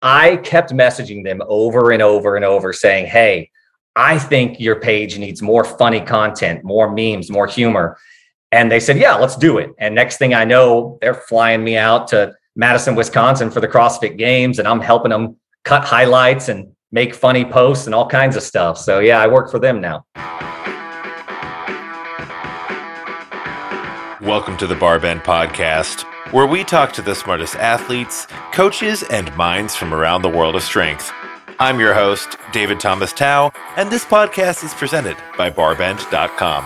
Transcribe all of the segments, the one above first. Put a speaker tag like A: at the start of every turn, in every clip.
A: I kept messaging them over and over and over saying, Hey, I think your page needs more funny content, more memes, more humor. And they said, Yeah, let's do it. And next thing I know, they're flying me out to Madison, Wisconsin for the CrossFit Games, and I'm helping them cut highlights and make funny posts and all kinds of stuff. So, yeah, I work for them now.
B: Welcome to the Barbend Podcast, where we talk to the smartest athletes, coaches, and minds from around the world of strength. I'm your host, David Thomas Tao, and this podcast is presented by Barbend.com.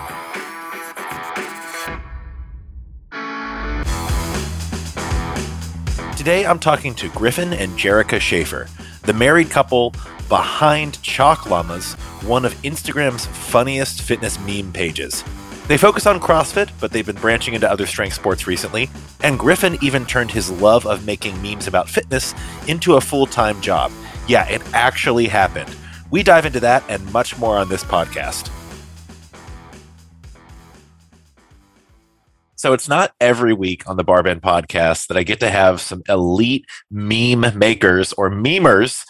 B: Today I'm talking to Griffin and Jerica Schaefer, the married couple behind Chalk Llamas, one of Instagram's funniest fitness meme pages. They focus on CrossFit, but they've been branching into other strength sports recently. And Griffin even turned his love of making memes about fitness into a full time job. Yeah, it actually happened. We dive into that and much more on this podcast. So it's not every week on the Barbend podcast that I get to have some elite meme makers or memers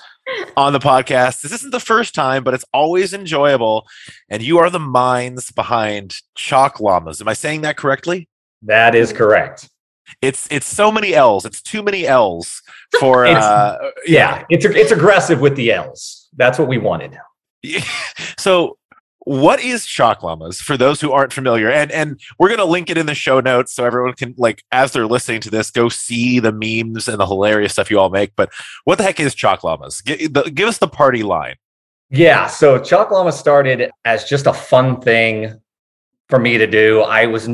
B: on the podcast. This isn't the first time, but it's always enjoyable. And you are the minds behind Chalk Llamas. Am I saying that correctly?
A: That is correct.
B: It's it's so many L's. It's too many L's for
A: uh, yeah. It's it's aggressive with the L's. That's what we wanted.
B: so what is chalk llamas for those who aren't familiar? And and we're going to link it in the show notes so everyone can like as they're listening to this go see the memes and the hilarious stuff you all make. But what the heck is chalk llamas? Give, the, give us the party line.
A: Yeah so chalk llamas started as just a fun thing for me to do. I was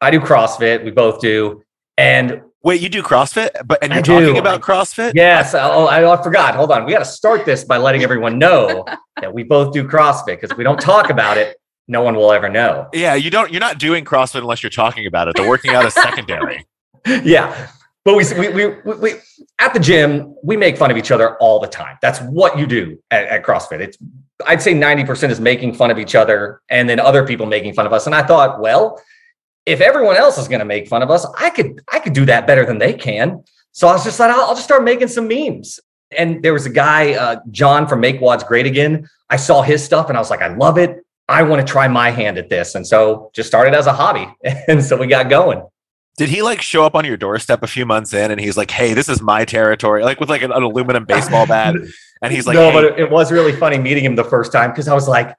A: i do crossfit we both do. And
B: Wait, you do CrossFit, but and you're I talking do. about CrossFit?
A: Yes. Oh, I, I forgot. Hold on. We got to start this by letting everyone know that we both do CrossFit because if we don't talk about it, no one will ever know.
B: Yeah, you don't. You're not doing CrossFit unless you're talking about it. The working out is secondary.
A: yeah, but we, we we we at the gym we make fun of each other all the time. That's what you do at, at CrossFit. It's I'd say ninety percent is making fun of each other, and then other people making fun of us. And I thought, well if everyone else is going to make fun of us, I could I could do that better than they can. So I was just like, I'll, I'll just start making some memes. And there was a guy, uh, John from Make WODs Great Again. I saw his stuff and I was like, I love it. I want to try my hand at this. And so just started as a hobby. And so we got going.
B: Did he like show up on your doorstep a few months in and he's like, hey, this is my territory, like with like an, an aluminum baseball bat? And he's like,
A: no,
B: hey.
A: but it, it was really funny meeting him the first time because I was like,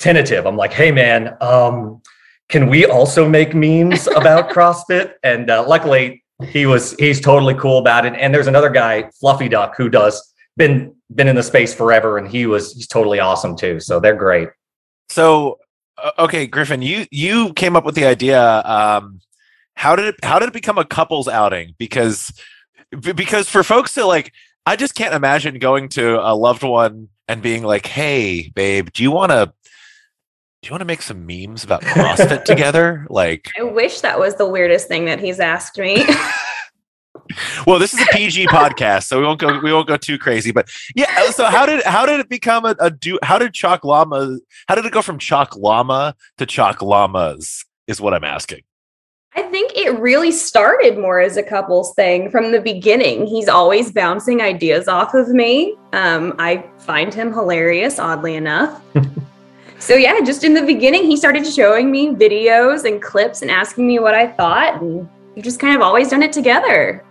A: tentative. I'm like, hey, man, um, can we also make memes about CrossFit? And uh, luckily, he was he's totally cool about it. And there's another guy, Fluffy Duck, who does been been in the space forever, and he was he's totally awesome too. So they're great.
B: So okay, Griffin, you you came up with the idea. Um, how did it how did it become a couples outing? Because because for folks to like, I just can't imagine going to a loved one and being like, "Hey, babe, do you want to do you want to make some memes about CrossFit together? Like,
C: I wish that was the weirdest thing that he's asked me.
B: well, this is a PG podcast, so we won't go we won't go too crazy. But yeah, so how did how did it become a, a do? How did Chalk Llama? How did it go from Chalk Llama to Chalk Llamas? Is what I'm asking.
C: I think it really started more as a couples thing from the beginning. He's always bouncing ideas off of me. Um, I find him hilarious, oddly enough. So yeah, just in the beginning, he started showing me videos and clips and asking me what I thought, and we've just kind of always done it together.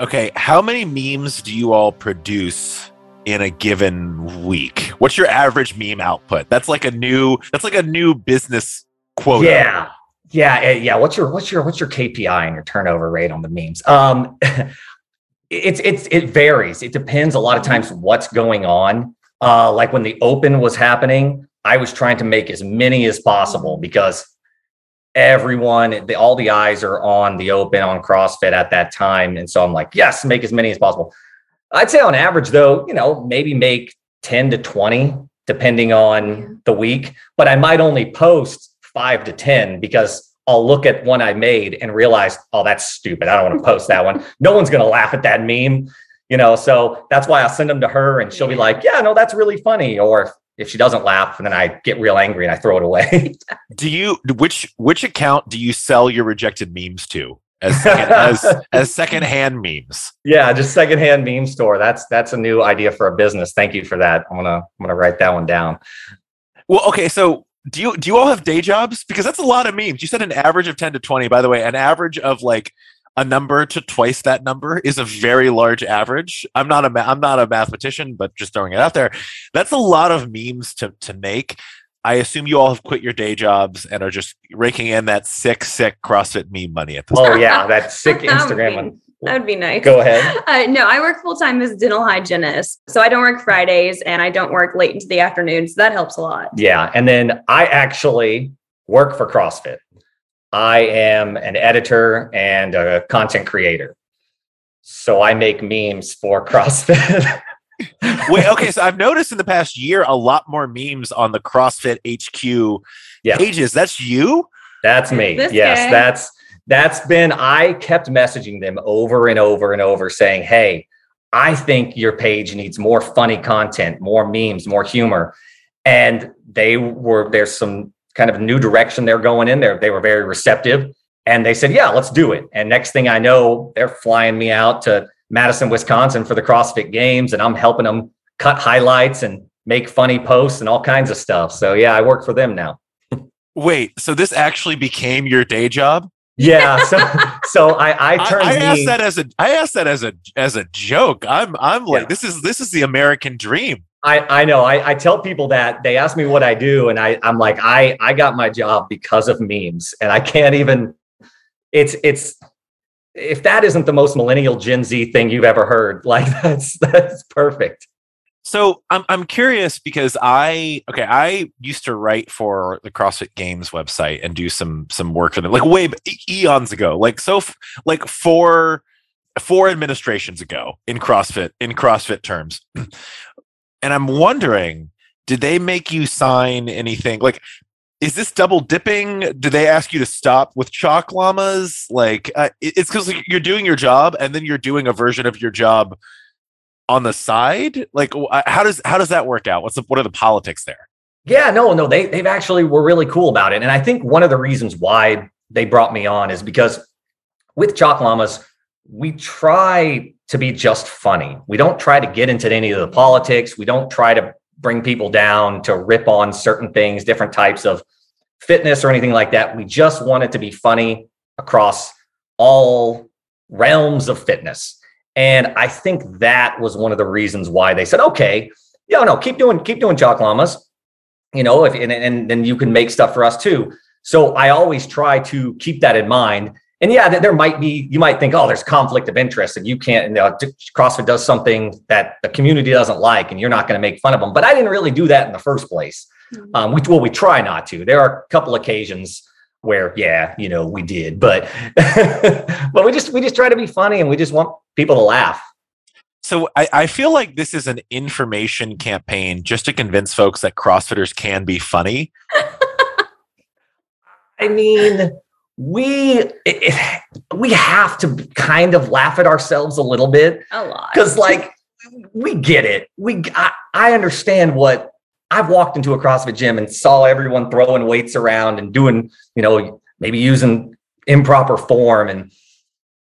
B: Okay, how many memes do you all produce in a given week? What's your average meme output? That's like a new that's like a new business quota.
A: Yeah. Yeah, eh, yeah. What's your what's your what's your KPI and your turnover rate on the memes? Um it's it's it varies. It depends a lot of times what's going on. Uh like when the open was happening, I was trying to make as many as possible because everyone, the, all the eyes are on the open on CrossFit at that time. And so I'm like, yes, make as many as possible. I'd say on average, though, you know, maybe make 10 to 20, depending on the week, but I might only post five to 10 because I'll look at one I made and realize, oh, that's stupid. I don't want to post that one. No one's going to laugh at that meme you know so that's why i'll send them to her and she'll be like yeah no that's really funny or if she doesn't laugh, and then I get real angry and I throw it away.
B: do you which which account do you sell your rejected memes to? as second, as, as secondhand memes.
A: Yeah, just secondhand meme store. That's that's a new idea for a business. Thank you for that. I'm gonna I'm gonna write that one down.
B: Well, okay, so do you do you all have day jobs? Because that's a lot of memes. You said an average of 10 to 20. By the way, an average of like a number to twice that number is a very large average. I'm not a I'm not a mathematician, but just throwing it out there, that's a lot of memes to to make. I assume you all have quit your day jobs and are just raking in that sick, sick CrossFit meme money at this.
A: Oh yeah, that sick Instagram one.
C: That would be nice.
A: Go ahead.
C: Uh, no, I work full time as a dental hygienist. So I don't work Fridays and I don't work late into the afternoon. So that helps a lot.
A: Yeah. And then I actually work for CrossFit. I am an editor and a content creator. So I make memes for CrossFit.
B: Wait, okay. So I've noticed in the past year a lot more memes on the CrossFit HQ
A: Yeah.
B: pages. That's you?
A: That's me.
C: This
A: yes,
C: guy.
A: that's that's been I kept messaging them over and over and over saying, "Hey, I think your page needs more funny content, more memes, more humor." And they were there's some kind of new direction they're going in there. They were very receptive and they said, "Yeah, let's do it." And next thing I know, they're flying me out to Madison, Wisconsin for the CrossFit Games and I'm helping them cut highlights and make funny posts and all kinds of stuff. So, yeah, I work for them now.
B: Wait, so this actually became your day job?
A: Yeah, so so I I turned
B: I, I asked that as a I asked that as a as a joke. I'm I'm like
A: Yeah.
B: this is this is the American dream.
A: I I know I I tell people that they ask me what I do and I I'm like I I got my job because of memes and I can't even it's it's if that isn't the most millennial Gen Z thing you've ever heard like that's that's perfect.
B: So I'm I'm curious because I okay I used to write for the CrossFit Games website and do some some work for them like way eons ago like so like four four administrations ago in CrossFit in CrossFit terms, and I'm wondering did they make you sign anything like is this double dipping? Do they ask you to stop with chalk llamas? Like, uh, it's because like, you're doing your job, and then you're doing a version of your job on the side. Like, uh, how does how does that work out? What's the, what are the politics there?
A: Yeah, no, no, they they've actually were really cool about it. And I think one of the reasons why they brought me on is because with Chalk Llamas, we try to be just funny. We don't try to get into any of the politics. We don't try to bring people down to rip on certain things, different types of fitness or anything like that. We just want it to be funny across all realms of fitness. And I think that was one of the reasons why they said, okay, yeah, no, keep doing, keep doing Chalk Llamas you know, if and, and then you can make stuff for us too. So I always try to keep that in mind. And yeah, there might be, you might think, oh, there's conflict of interest and you can't, and uh, CrossFit does something that the community doesn't like and you're not going to make fun of them. But I didn't really do that in the first place.
C: Mhm.
A: Um, we, well, we try not to. There are a couple occasions where, yeah, you know, we did, but, but we just, we just try to be funny and we just want people to laugh.
B: So I, I feel like this is an information campaign just to convince folks that CrossFitters can be funny.
A: I mean, we it, we have to kind of laugh at ourselves a little bit
C: A lot.
A: because, like, we get it. We I, I understand what I've walked into a CrossFit gym and saw everyone throwing weights around and doing, you know, maybe using improper form, and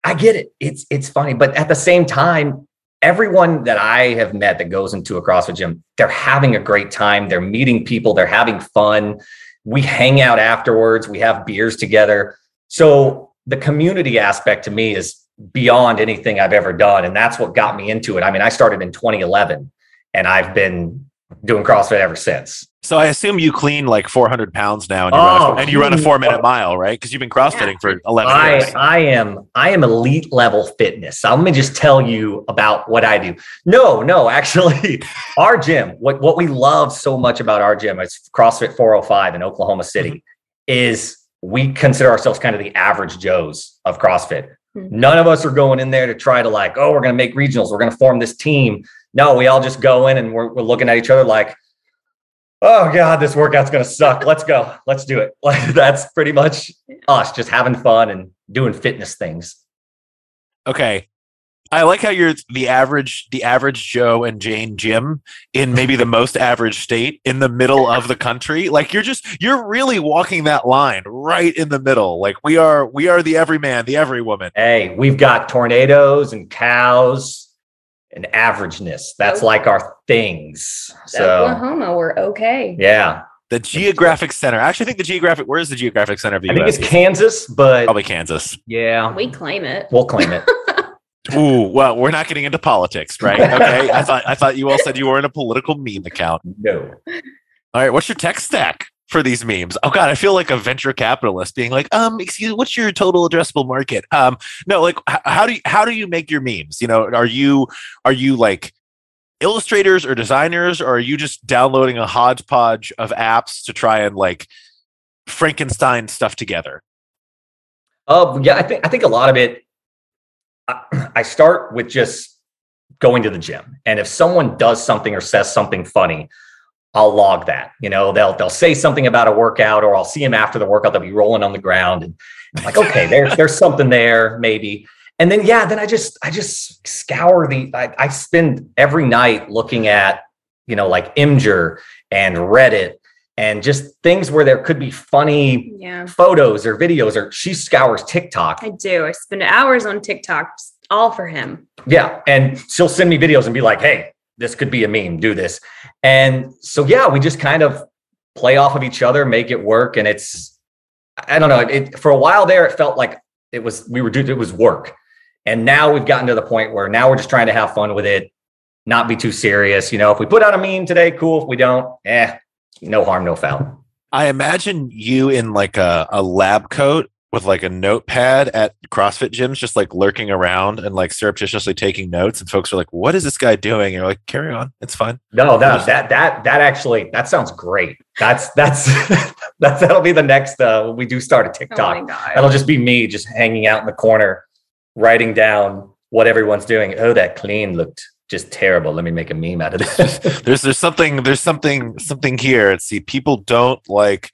A: I get it. It's it's funny, but at the same time. Everyone that I have met that goes into a CrossFit gym, they're having a great time. They're meeting people. They're having fun we hang out afterwards. We have beers together. So the community aspect to me is beyond anything i've ever done. And that's what got me into it. I mean i started in 2011 and i've been doing crossfit ever since
B: So I assume you clean like 400 pounds now, and you, run,
A: Oh,
B: a, and you run a four minute mile, right? Because you've been crossfitting for 11
A: I,
B: years.
A: I am I am elite level fitness. So let me just tell you about what I do. No, no, actually, our gym, what, what we love so much about our gym, it's CrossFit 405 in Oklahoma City, is we consider ourselves kind of the average Joes of CrossFit.
C: Mhm.
A: None of us are going in there to try to like, oh, we're gonna make regionals, we're gonna form this team. No, we all just go in and we're, we're looking at each other like, oh god this workout's to suck let's go let's do it like that's pretty much us just having fun and doing fitness things
B: Okay. I like how you're the average, the average Joe and Jane Jim in maybe the most average state in the middle of the country. Like you're just, you're really walking that line right in the middle. Like we are, we are the everyman, the every woman.
A: Hey, we've got tornadoes and cows and averageness. That's
C: Oh.
A: like our things. So
C: Oklahoma, we're okay.
A: yeah,
B: The geographic center. I actually think the geographic. Where is the geographic center of the
A: I think it's Kansas, but
B: Probably Kansas.
A: yeah,
C: We claim it.
A: we'll claim it.
B: Ooh, well, we're not getting into politics, right? Okay. I thought I thought you all said you were in a political meme account.
A: no.
B: All right, what's your tech stack for these memes? Oh god, I feel like a venture capitalist being like, um, excuse what's your total addressable market? Um, no, like h- how do you how do you make your memes? You know, are you are you like illustrators or designers, or are you just downloading a hodgepodge of apps to try and like Frankenstein stuff together?
A: Uh, yeah, I think I think a lot of it. I, I start with just going to the gym, and if someone does something or says something funny, I'll log that. You know, they'll they'll say something about a workout, or I'll see them after the workout. They'll be rolling on the ground, and I'm like, okay, there's there's something there, maybe. And then yeah, then I just I just scour the. I, I spend every night looking at you know like Imgur and Reddit and just things where there could be funny
C: Yeah,
A: photos or videos or she scours TikTok.
C: I do. I spend hours on TikTok, all for him.
A: Yeah. And she'll send me videos and be like, hey, this could be a meme, do this. And so, yeah, we just kind of play off of each other, make it work. And it's, I don't know, it, for a while there, it felt like it was, we were doing, it was work. And now we've gotten to the point where now we're just trying to have fun with it, not be too serious. You know, if we put out a meme today, cool. If we don't, eh, no harm, no foul.
B: I imagine you in like a, a lab coat with like a notepad at CrossFit gyms, just like lurking around and like surreptitiously taking notes. And folks are like, what is this guy doing? And you're like, carry on. It's fine.
A: No, no, that that that actually that sounds great. That's that's that's that'll be the next uh when we do start a
C: Oh
A: TikTok.
C: my god.
A: That'll just be me just hanging out in the corner, writing down what everyone's doing. Oh, that clean looked just terrible. Let me make a meme out of this.
B: There's there's something there's something something here. Let's see. People don't like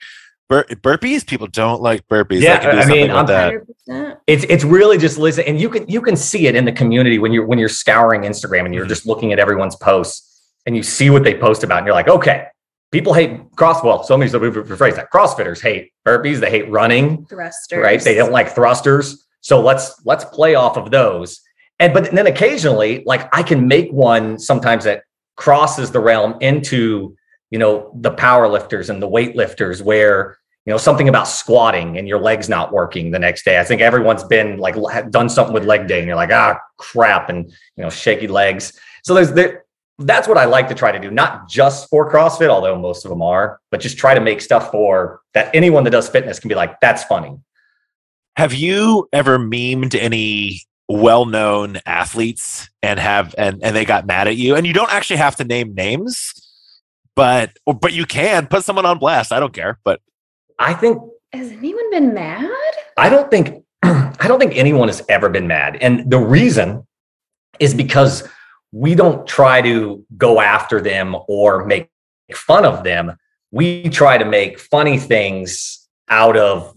B: bur- burpees. People don't like burpees.
A: Yeah,
B: can do
A: I mean,
B: something
A: I'm
B: that.
C: 100%.
A: it's it's really just listen, and you can you can see it in the community when you're when you're scouring Instagram and you're
B: Mhm.
A: just looking at everyone's posts and you see what they post about, and you're like, okay, people hate cross. Well, so many so we rephrase that. CrossFitters hate burpees. They hate running.
C: Thrusters.
A: right? They don't like thrusters. So let's let's play off of those. And but then occasionally, like I can make one sometimes that crosses the realm into you know the power lifters and the weightlifters where you know something about squatting and your legs not working the next day. I think everyone's been like done something with leg day and you're like ah crap and you know shaky legs. So there's there. That's what I like to try to do, not just for CrossFit, although most of them are, but just try to make stuff for that anyone that does fitness can be like, that's funny.
B: Have you ever memed any well-known athletes and have and and they got mad at you? And you don't actually have to name names, but but you can put someone on blast. I don't care. But
A: I think
C: Has anyone been mad?
A: I don't think I don't think anyone has ever been mad. And the reason is because we don't try to go after them or make fun of them. We try to make funny things out of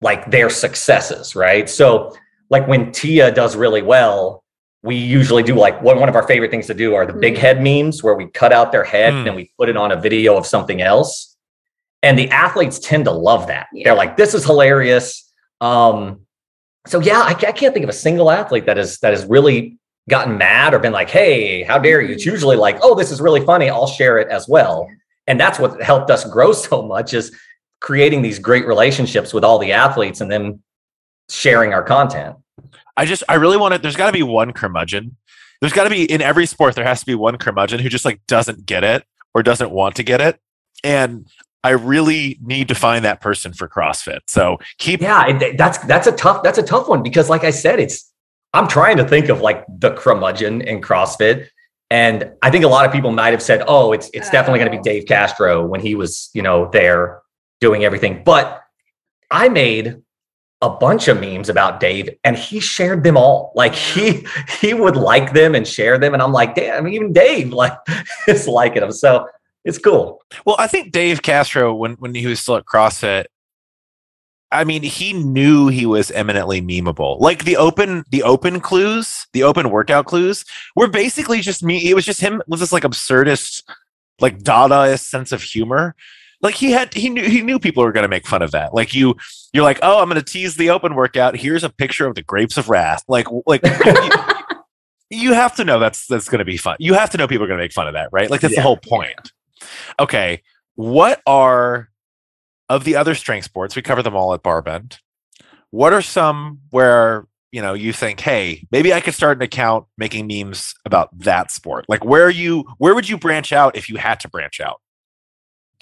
A: like their successes, right? So like when Tia does really well, we usually do like one, one of our favorite things to do are the big
C: Mhm.
A: head memes where we cut out their head
B: Mm.
A: and we put it on a video of something else. And the athletes tend to love that.
C: Yeah.
A: They're like, this is hilarious. Um, so yeah, I, I can't think of a single athlete that is that has really gotten mad or been like, "Hey, how dare you?" It's usually like, "Oh, this is really funny. I'll share it as well." And that's what helped us grow so much is creating these great relationships with all the athletes and then sharing our content.
B: I just I really want to. There's got to be one curmudgeon. There's got to be in every sport. There has to be one curmudgeon who just like doesn't get it or doesn't want to get it. And I really need to find that person for CrossFit. So keep
A: Yeah, that's that's a tough that's a tough one because, like I said, it's I'm trying to think of like the curmudgeon in CrossFit, and I think a lot of people might have said, "Oh, it's it's definitely going to be
C: Oh.
A: Dave Castro when he was you know there doing everything." But I made a bunch of memes about Dave, and he shared them all. Like he he would like them and share them, and I'm like, damn, I mean, even Dave like is liking them. So it's cool.
B: Well, I think Dave Castro, when when he was still at CrossFit, I mean, he knew he was eminently memeable. Like the open, the open clues, the open workout clues were basically just me. It was just him with this like absurdist, like Dadaist sense of humor. Like he had, he knew, he knew people were going to make fun of that. Like you, you're like, oh, I'm going to tease the open workout. Here's a picture of the grapes of wrath. Like, like you, have to know that's that's going to be fun. You have to know people are going to make fun of that, right? Like that's yeah. the whole point. Okay, what are of the other strength sports, we cover them all at Barbend. What are some where you know you think, hey, maybe I could start an account making memes about that sport? Like where you where would you branch out if you had to branch out?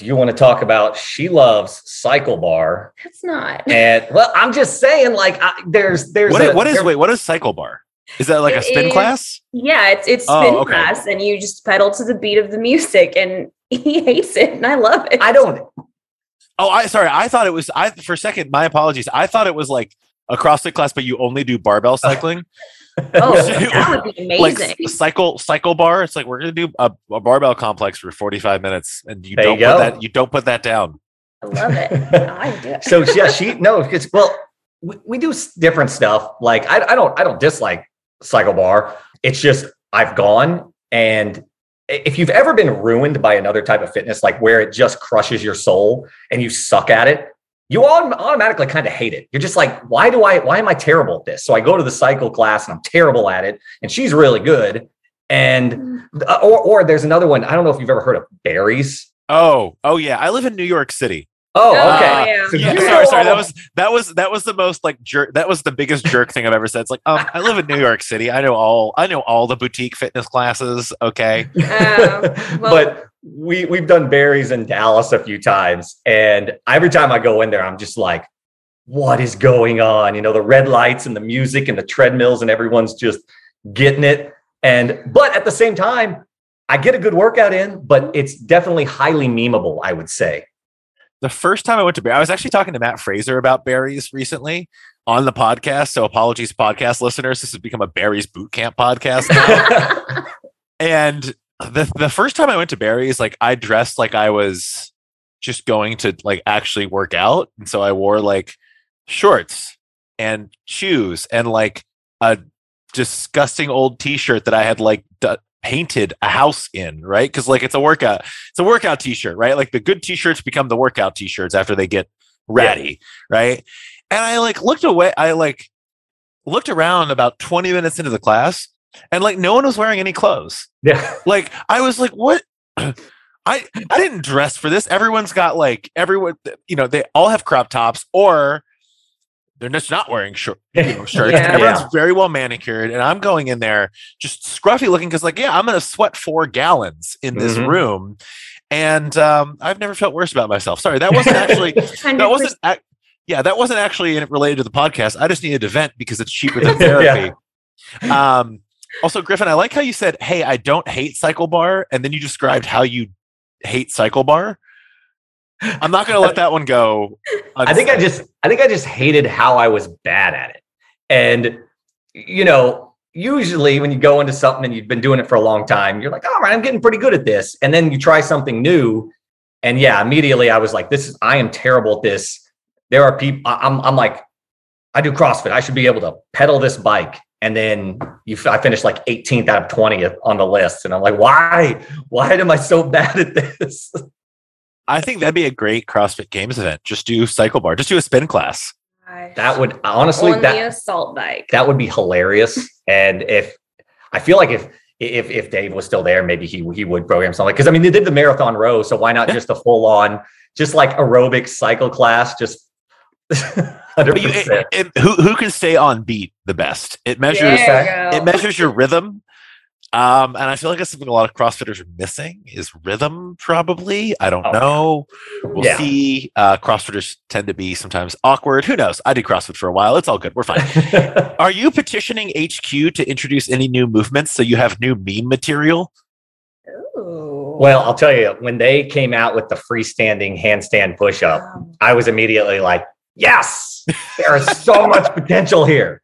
A: Do you want to talk about she loves cycle bar?
C: That's not.
A: And well, I'm just saying, like, I, there's there's
B: what, a, what is there, wait what is CycleBar? Is that like a spin is, class?
C: Yeah, it's it's oh, spin oh, okay. class, and you just pedal to the beat of the music, and he hates it, and I love it.
A: I don't.
B: Oh, I sorry. I thought it was. I for a second. My apologies. I thought it was like a CrossFit class, but you only do barbell cycling.
C: oh, that would be amazing.
B: Like cycle cycle bar. It's like we're gonna do a, a barbell complex for forty five minutes, and you
A: there
B: don't
A: you
B: put that. You don't put that down.
C: I love it. I do.
A: so yeah, she no. It's well, we, we do different stuff. Like I, I don't I don't dislike cycle bar. It's just I've gone and if you've ever been ruined by another type of fitness, like where it just crushes your soul and you suck at it, you automatically kind of hate it. You're just like, why do I, why am I terrible at this? So I go to the cycle class and I'm terrible at it. And she's really good. And, mm. or, or there's another one. I don't know if you've ever heard of Barry's.
B: Oh, oh yeah. I live in New York City.
A: Oh, oh, okay.
C: yeah. Yeah.
B: Sorry, sorry. That was that was that was the most like jerk. That was the biggest jerk thing I've ever said. It's like, um, I live in New York City. I know all. I know all the boutique fitness classes. Okay.
C: Uh,
A: well, but we we've done Barry's in Dallas a few times, and every time I go in there, I'm just like, what is going on? You know, the red lights and the music and the treadmills, and everyone's just getting it. And but at the same time, I get a good workout in, but it's definitely highly memeable. I would say
B: the first time I went to Barry, I was actually talking to Mat Fraser about Barry's recently on the podcast. So apologies, podcast listeners. This has become a Barry's boot camp podcast now. and the the first time I went to Barry's, like I dressed like I was just going to like actually work out. And so I wore like shorts and shoes and like a disgusting old t-shirt that I had like d- painted a house in, right? Because like it's a workout, it's a workout t-shirt, right? Like the good t-shirts become the workout t-shirts after they get ratty, yeah. right? And I like looked away, I like looked around about 20 minutes into the class and like no one was wearing any clothes.
A: Yeah.
B: Like I was like, what? I I didn't dress for this. Everyone's got like everyone, you know, they all have crop tops or they're just not wearing short, you know, shirts. yeah, Everyone's yeah. very well manicured, and I'm going in there just scruffy looking because, like, yeah, I'm going to sweat four gallons in this mm-hmm. room, and um, I've never felt worse about myself. Sorry, that wasn't actually that wasn't. yeah, that wasn't actually related to the podcast. I just needed to vent because it's cheaper than therapy. yeah. Um, also, Griffin, I like how you said, "Hey, I don't hate CycleBar," and then you described how you hate CycleBar. I'm not going to let that one go.
A: I think I just, I think I just hated how I was bad at it. And, you know, usually when you go into something and you've been doing it for a long time, you're like, all right, I'm getting pretty good at this. And then you try something new. And yeah, immediately I was like, this is, I am terrible at this. There are people, I'm, I'm like, I do CrossFit. I should be able to pedal this bike. And then you, I finished like 18th out of 20th on the list. And I'm like, why? Why am I so bad at this?
B: I think that'd be a great CrossFit Games event. Just do cycle bar. Just do a spin class.
A: That would honestly
C: on
A: that
C: the assault bike.
A: That would be hilarious. and if I feel like if if if Dave was still there, maybe he he would program something. Because I mean, they did the marathon row, so why not just a full on, just like aerobic cycle class, just.
B: But you, it, it, who who can stay on beat the best? It measures it measures your rhythm um, and I feel like that's something a lot of CrossFitters are missing is rhythm, probably. I don't oh, know. We'll yeah. see. Uh, CrossFitters tend to be sometimes awkward. Who knows? I did CrossFit for a while. It's all good. We're fine. are you petitioning HQ to introduce any new movements so you have new meme material?
C: Ooh.
A: Well, I'll tell you, when they came out with the freestanding handstand push up, I was immediately like, yes, there is so much potential here.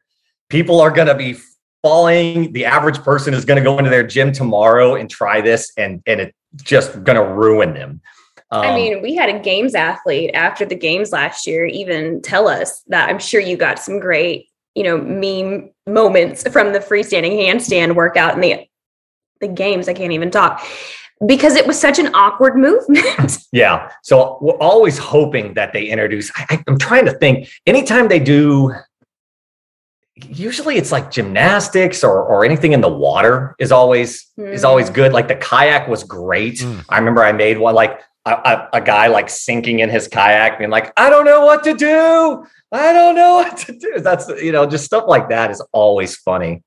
A: People are going to be falling. The average person is going to go into their gym tomorrow and try this, and and it's just going to ruin them.
C: I
A: Um,
C: mean, we had a games athlete after the games last year even tell us that I'm sure you got some great, you know, meme moments from the freestanding handstand workout and the the games. I can't even talk because it was such an awkward movement.
A: Yeah. So we're always hoping that they introduce. I, I- I'm trying to think. Anytime they do, usually it's like gymnastics or or anything in the water is always is always good. Like the kayak was great.
B: Mm.
A: I remember I made one like a, a, a guy like sinking in his kayak, being like, "I don't know what to do. I don't know what to do." That's you know just stuff like that is always funny.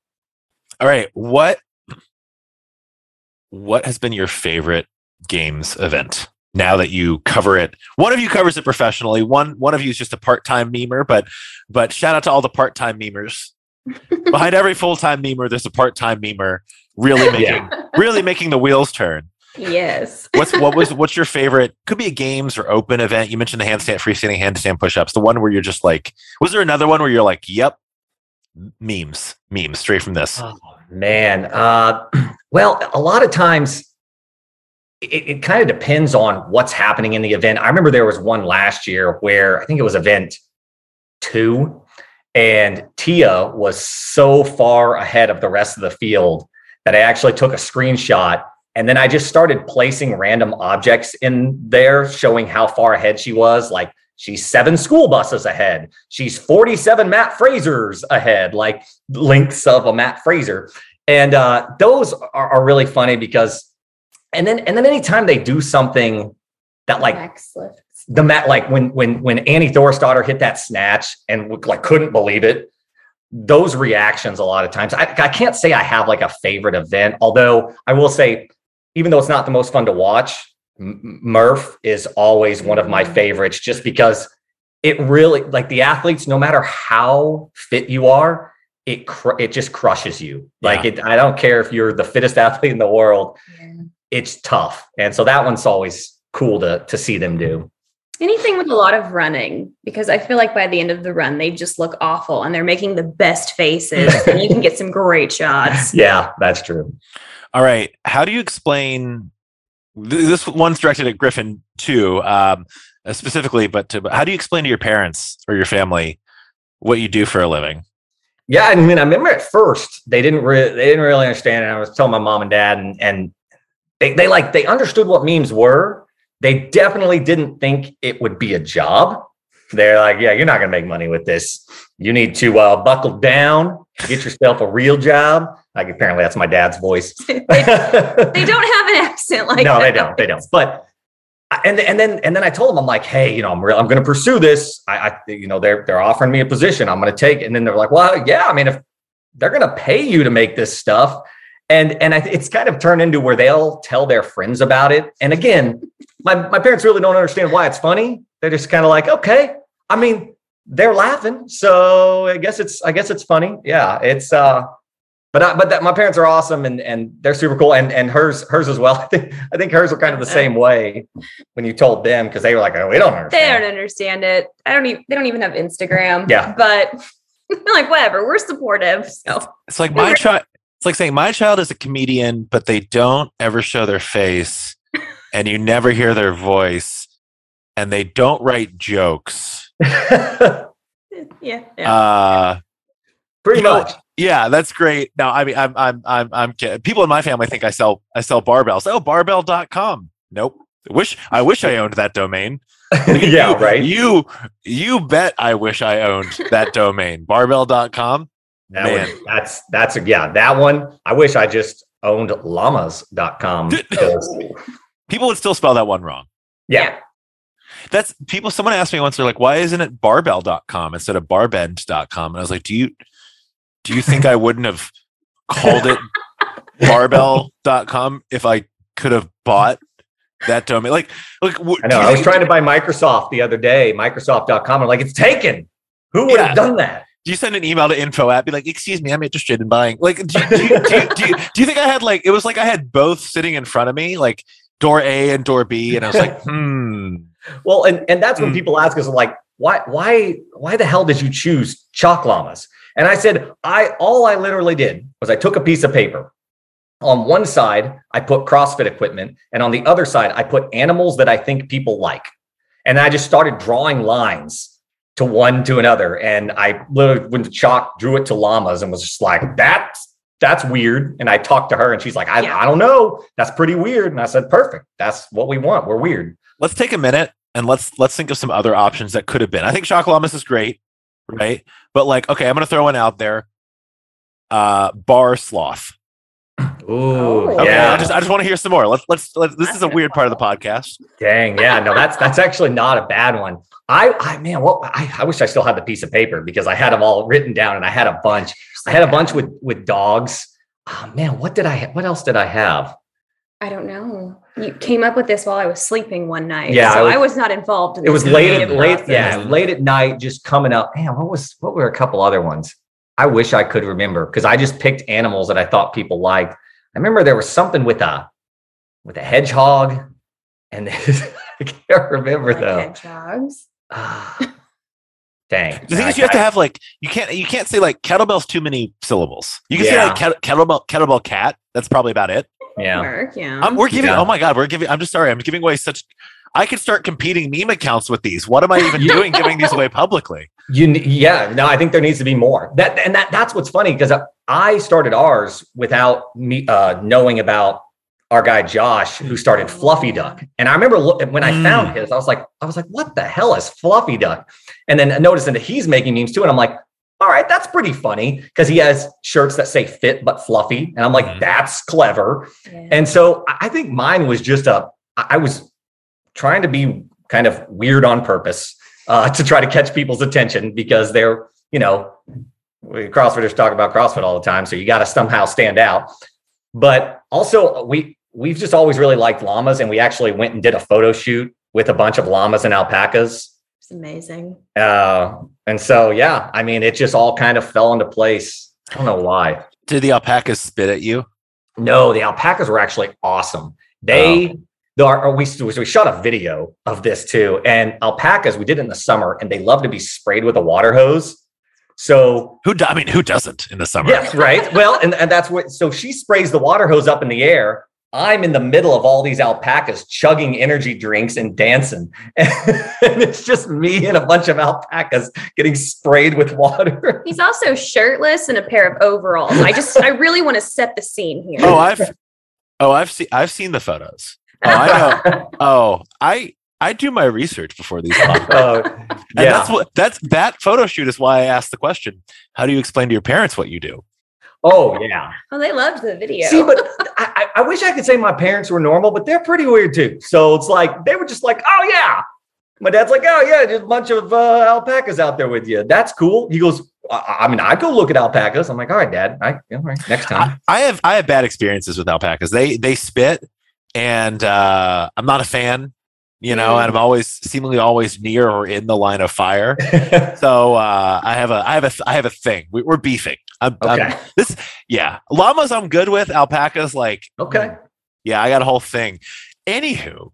B: All right, what what has been your favorite games event? Now that you cover it, one of you covers it professionally. One one of you is just a part time memer, but but shout out to all the part time memers. Behind every full time memer, there's a part time memer, really making really making the wheels turn.
C: yes.
B: What's what was what's your favorite? Could be a games or open event. You mentioned the handstand, freestanding handstand push-ups. The one where you're just like, was there another one where you're like, yep, memes, memes straight from this.
A: Oh man. Uh, well, a lot of times it, it kind of depends on what's happening in the event. I remember there was one last year where I think it was event two, and Tia was so far ahead of the rest of the field that I actually took a screenshot. And then I just started placing random objects in there, showing how far ahead she was. Like she's seven school buses ahead. She's 47 Mat Frasers ahead, like links of a Mat Fraser. And uh, those are, are really funny because, and then and then anytime they do something that like
C: Max lift.
A: the mat like when when when Annie Thorisdottir hit that snatch and like couldn't believe it. Those reactions a lot of times. I, I can't say I have like a favorite event, although I will say, even though it's not the most fun to watch, M- Murph is always one of my mm-hmm. favorites just because it really like the athletes, no matter how fit you are, it cr- it just crushes you. Like it, I don't care if you're the fittest athlete in the world, it's tough, and so that one's always cool to to see them do.
C: Anything with a lot of running, because I feel like by the end of the run, they just look awful and they're making the best faces and you can get some great shots.
A: Yeah, that's true.
B: All right. How do you explain this one's directed at Griffin too, um, uh, specifically, but to, how do you explain to your parents or your family what you do for a living?
A: Yeah, I mean, I remember at first they didn't really they didn't really understand and I was telling my mom and dad, and and they they like they understood what memes were. They definitely didn't think it would be a job. They're like, yeah, you're not gonna make money with this. You need to uh, buckle down, get yourself a real job. Like apparently that's my dad's voice.
C: they, they don't have an accent like
A: no,
C: that.
A: they don't. They don't. But and and then and then I told them I'm like, hey, you know, I'm real, I'm going to pursue this. I, I, you know, they're they're offering me a position. I'm going to take. it. And then they're like, well, yeah. I mean, if they're going to pay you to make this stuff, and and I, it's kind of turned into where they'll tell their friends about it. And again, my my parents really don't understand why it's funny. They're just kind of like, okay. I mean, they're laughing, so I guess it's I guess it's funny. Yeah, it's uh but I, but that my parents are awesome and and they're super cool and and hers hers as well. I think I think hers were kind of the same way when you told them because they were like, oh, we don't understand.
C: They don't understand it. I don't even they don't even have Instagram.
A: Yeah.
C: But like whatever, we're supportive. So
B: It's like my child. It's like saying my child is a comedian, but they don't ever show their face, and you never hear their voice, and they don't write jokes.
C: yeah. yeah.
B: Uh,
A: Pretty
B: You know,
A: much.
B: yeah, that's great. No, I mean, I'm, I'm, I'm, I'm. kidding. People in my family think I sell, I sell barbells. Oh, barbell.com. Nope. Wish I wish I owned that domain.
A: yeah,
B: You-
A: right.
B: You, you bet. I wish I owned that domain. Barbell.com.
A: That
B: Man.
A: would, that's that's a, yeah, that one. I wish I just owned llamas.com.
B: People would still spell that one wrong.
A: yeah.
B: That's people. Someone asked me once, they're like, why isn't it barbell.com instead of barbend.com? And I was like, do you, do you think I wouldn't have called it barbell.com if I could have bought that domain? Like, like,
A: I know. I was trying to buy Microsoft the other day, Microsoft.com. I'm like, it's taken. Who would
B: Yeah.
A: have done that?
B: Do you send an email to info at be like excuse me i'm interested in buying like do, you- do, you, do, you, do, do you think i had like it was like i had both sitting in front of me like door a and door b and i was like hmm
A: Well, and, and that's when
B: Mm.
A: people ask us like, why, why, why the hell did you choose chalk llamas? And I said, I all I literally did was I took a piece of paper, on one side, I put CrossFit equipment, and on the other side, I put animals that I think people like. And I just started drawing lines to one to another. And I literally, when chalk, drew it to llamas and was just like, that's that's weird. And I talked to her and she's like, I,
C: Yeah.
A: I don't know. That's pretty weird. And I said, perfect. That's what we want. We're weird.
B: let's take a minute and let's let's think of some other options that could have been. I think Chalk Llamas is great, right? But like, okay, I'm gonna throw one out there. Uh bar sloth.
A: Ooh,
C: Oh.
B: Okay,
A: yeah.
B: I just I just want to hear some more. Let's let's, let's this is a weird part of the podcast.
A: Dang, yeah, no, that's that's actually not a bad one. I, I man, what I, I wish I still had the piece of paper because I had them all written down and I had a bunch. I had a bunch with with dogs. Oh man, what did I? What else did I have?
C: I don't know. You came up with this while I was sleeping one night.
A: Yeah, I
C: so
A: was-
C: I was, not involved. In
A: It was late, at, late,
C: process.
A: yeah, late at night, just coming up. Man, what was what were a couple other ones? I wish I could remember because I just picked animals that I thought people liked. I remember there was something with a with a hedgehog, and I can't remember
C: Like
A: though.
C: hedgehogs.
A: Ah, dang,
B: The thing
A: I-
B: is, you have to have like you can't you can't say like kettlebell's too many syllables. You can say like kettlebell kettlebell cat. That's probably about it.
A: yeah.
C: Work, yeah.
B: Um, we're giving.
A: Yeah.
B: Oh my god, we're giving. I'm just sorry. I'm giving away such. I could start competing meme accounts with these. What am I even doing giving these away publicly?
A: You yeah, no, I think there needs to be more. That and that that's what's funny because I started ours without me uh, knowing about our guy Josh who started Fluffy Duck. And I remember look, when I
B: Mm.
A: found his, I was like, I was like, what the hell is Fluffy Duck? And then noticing that he's making memes too, and I'm like, all right, that's pretty funny because he has shirts that say fit but fluffy, and I'm like,
B: Mhm.
A: that's clever.
C: Yeah.
A: And so I I think mine was just a, I was trying to be kind of weird on purpose uh, to try to catch people's attention because they're, you know, we CrossFitters talk about CrossFit all the time. So you got to somehow stand out. But also, we, we've just always really liked llamas. And we actually went and did a photo shoot with a bunch of llamas and alpacas.
C: it's amazing.
A: Uh, and so, yeah, I mean, it just all kind of fell into place. I don't know why.
B: Did the alpacas spit at you?
A: No, the alpacas were actually awesome. They, the, or we, we shot a video of this too. And alpacas, we did it in the summer and they love to be sprayed with a water hose. So,
B: Who? do- I mean, who doesn't in the summer?
A: yes, right. Well, and, and that's what, so she sprays the water hose up in the air. I'm in the middle of all these alpacas chugging energy drinks and dancing. And it's just me and a bunch of alpacas getting sprayed with water.
C: He's also shirtless and a pair of overalls. I just, I really want to set the scene here.
B: Oh, I've. Oh, I've seen. I've seen the photos. Oh, I know. Oh, I. I do my research before these podcasts.
A: Oh,
B: And that's what that's that photo shoot is why I asked the question. How do you explain to your parents what you do?
A: oh, yeah.
C: Oh, they loved the video.
A: See, but I, I I wish I could say my parents were normal, but they're pretty weird too. So it's like they were just like, "Oh yeah." My dad's like, "Oh yeah, just a bunch of uh, alpacas out there with you. That's cool." He goes, I, "I mean, I go look at alpacas." I'm like, "All right, Dad. I, all right, next time."
B: I, I have I have bad experiences with alpacas. They they spit, and uh, I'm not a fan. You know, and I'm always seemingly always near or in the line of fire. So uh, I have a I have a I have a thing. We, we're beefing. I'm, I'm-
A: okay.
B: this yeah llamas I'm good with. Alpacas like
A: Okay.
B: yeah I got a whole thing. Anywho,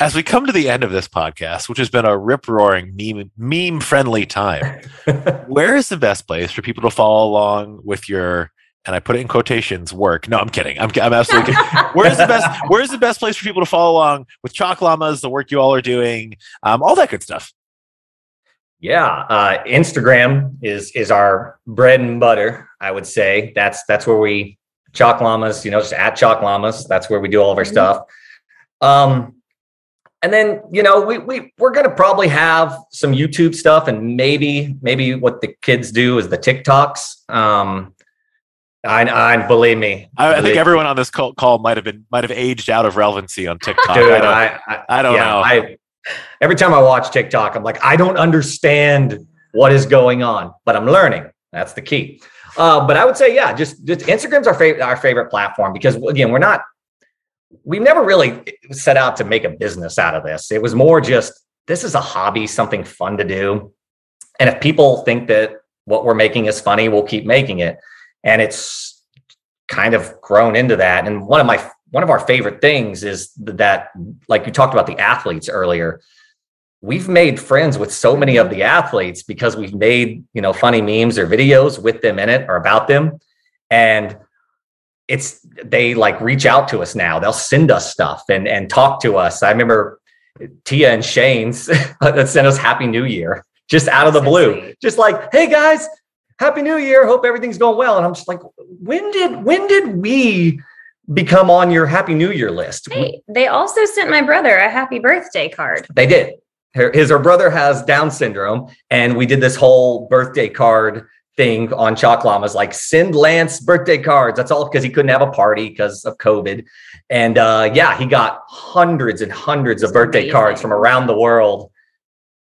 B: as we come to the end of this podcast, which has been a rip roaring meme meme friendly time, where is the best place for people to follow along with your and I put it in quotations work? No, I'm kidding. I'm I'm absolutely kidding. Where's the best? Where's the best place for people to follow along with Chalk Llamas, the work you all are doing, um, all that good stuff?
A: Yeah, uh, Instagram is is our bread and butter. I would say that's that's where we chalk llamas. You know, just at chalk llamas. That's where we do all of our
C: Mhm.
A: stuff. Um, and then you know we we we're gonna probably have some YouTube stuff, and maybe maybe what the kids do is the TikToks. Um, I, I believe me,
B: I, I think
A: Believe-
B: everyone on this call, call might have been might have aged out of relevancy on TikTok.
A: dude.
B: I don't,
A: I, I,
B: I don't
A: yeah,
B: know.
A: I every time I watch TikTok, I'm like, I don't understand what is going on, but I'm learning. That's the key. Uh, but I would say, yeah, just, just Instagram's our favorite our favorite platform because again, we're not we've never really set out to make a business out of this. It was more just this is a hobby, something fun to do. And if people think that what we're making is funny, we'll keep making it. And it's kind of grown into that. And one of my one of our favorite things is that, like you talked about the athletes earlier, we've made friends with so many of the athletes because we've made you know funny memes or videos with them in it or about them. And it's they like reach out to us now. They'll send us stuff and and talk to us. I remember Tia and Shane's that sent us Happy New Year just out of the blue. Just like, hey guys, Happy New Year. Hope everything's going well. And I'm just like, when did when did we become on your Happy New Year list?
C: Hey, they also sent my brother a happy birthday card.
A: They did. Her- His her brother has Down syndrome, and we did this whole birthday card thing on Chalk Llamas, like send Lance birthday cards. That's all because he couldn't have a party because of COVID. And uh, yeah, he got hundreds and hundreds of birthday cards from around the world.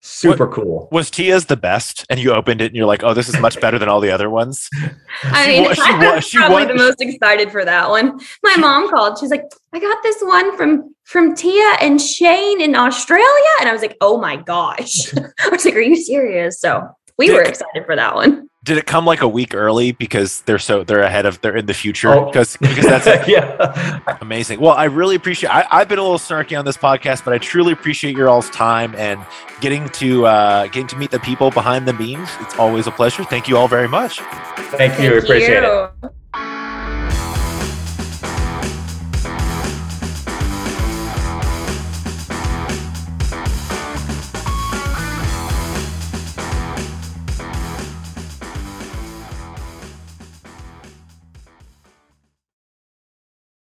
A: Super cool.
B: Was Tia's the best? And you opened it and you're like, oh, this is much better than all the other ones.
C: I mean,
B: she
C: I was
B: she
C: probably
B: wa-
C: the most excited for that one. My mom called. She's like, "I got this one from from Tia and Shane in Australia," and I was like, "Oh my gosh!" I was like, "Are you serious?" So we were excited for that one.
B: Did it come like a week early because they're so they're ahead of they're in the future?
A: Oh.
B: Because because that's
A: yeah.
B: Amazing. Well, I really appreciate. I, I've been a little snarky on this podcast, but I truly appreciate your all's time and getting to uh, getting to meet the people behind the memes. It's always a pleasure. Thank you all very much.
A: Thank you. we Appreciate it.
C: you.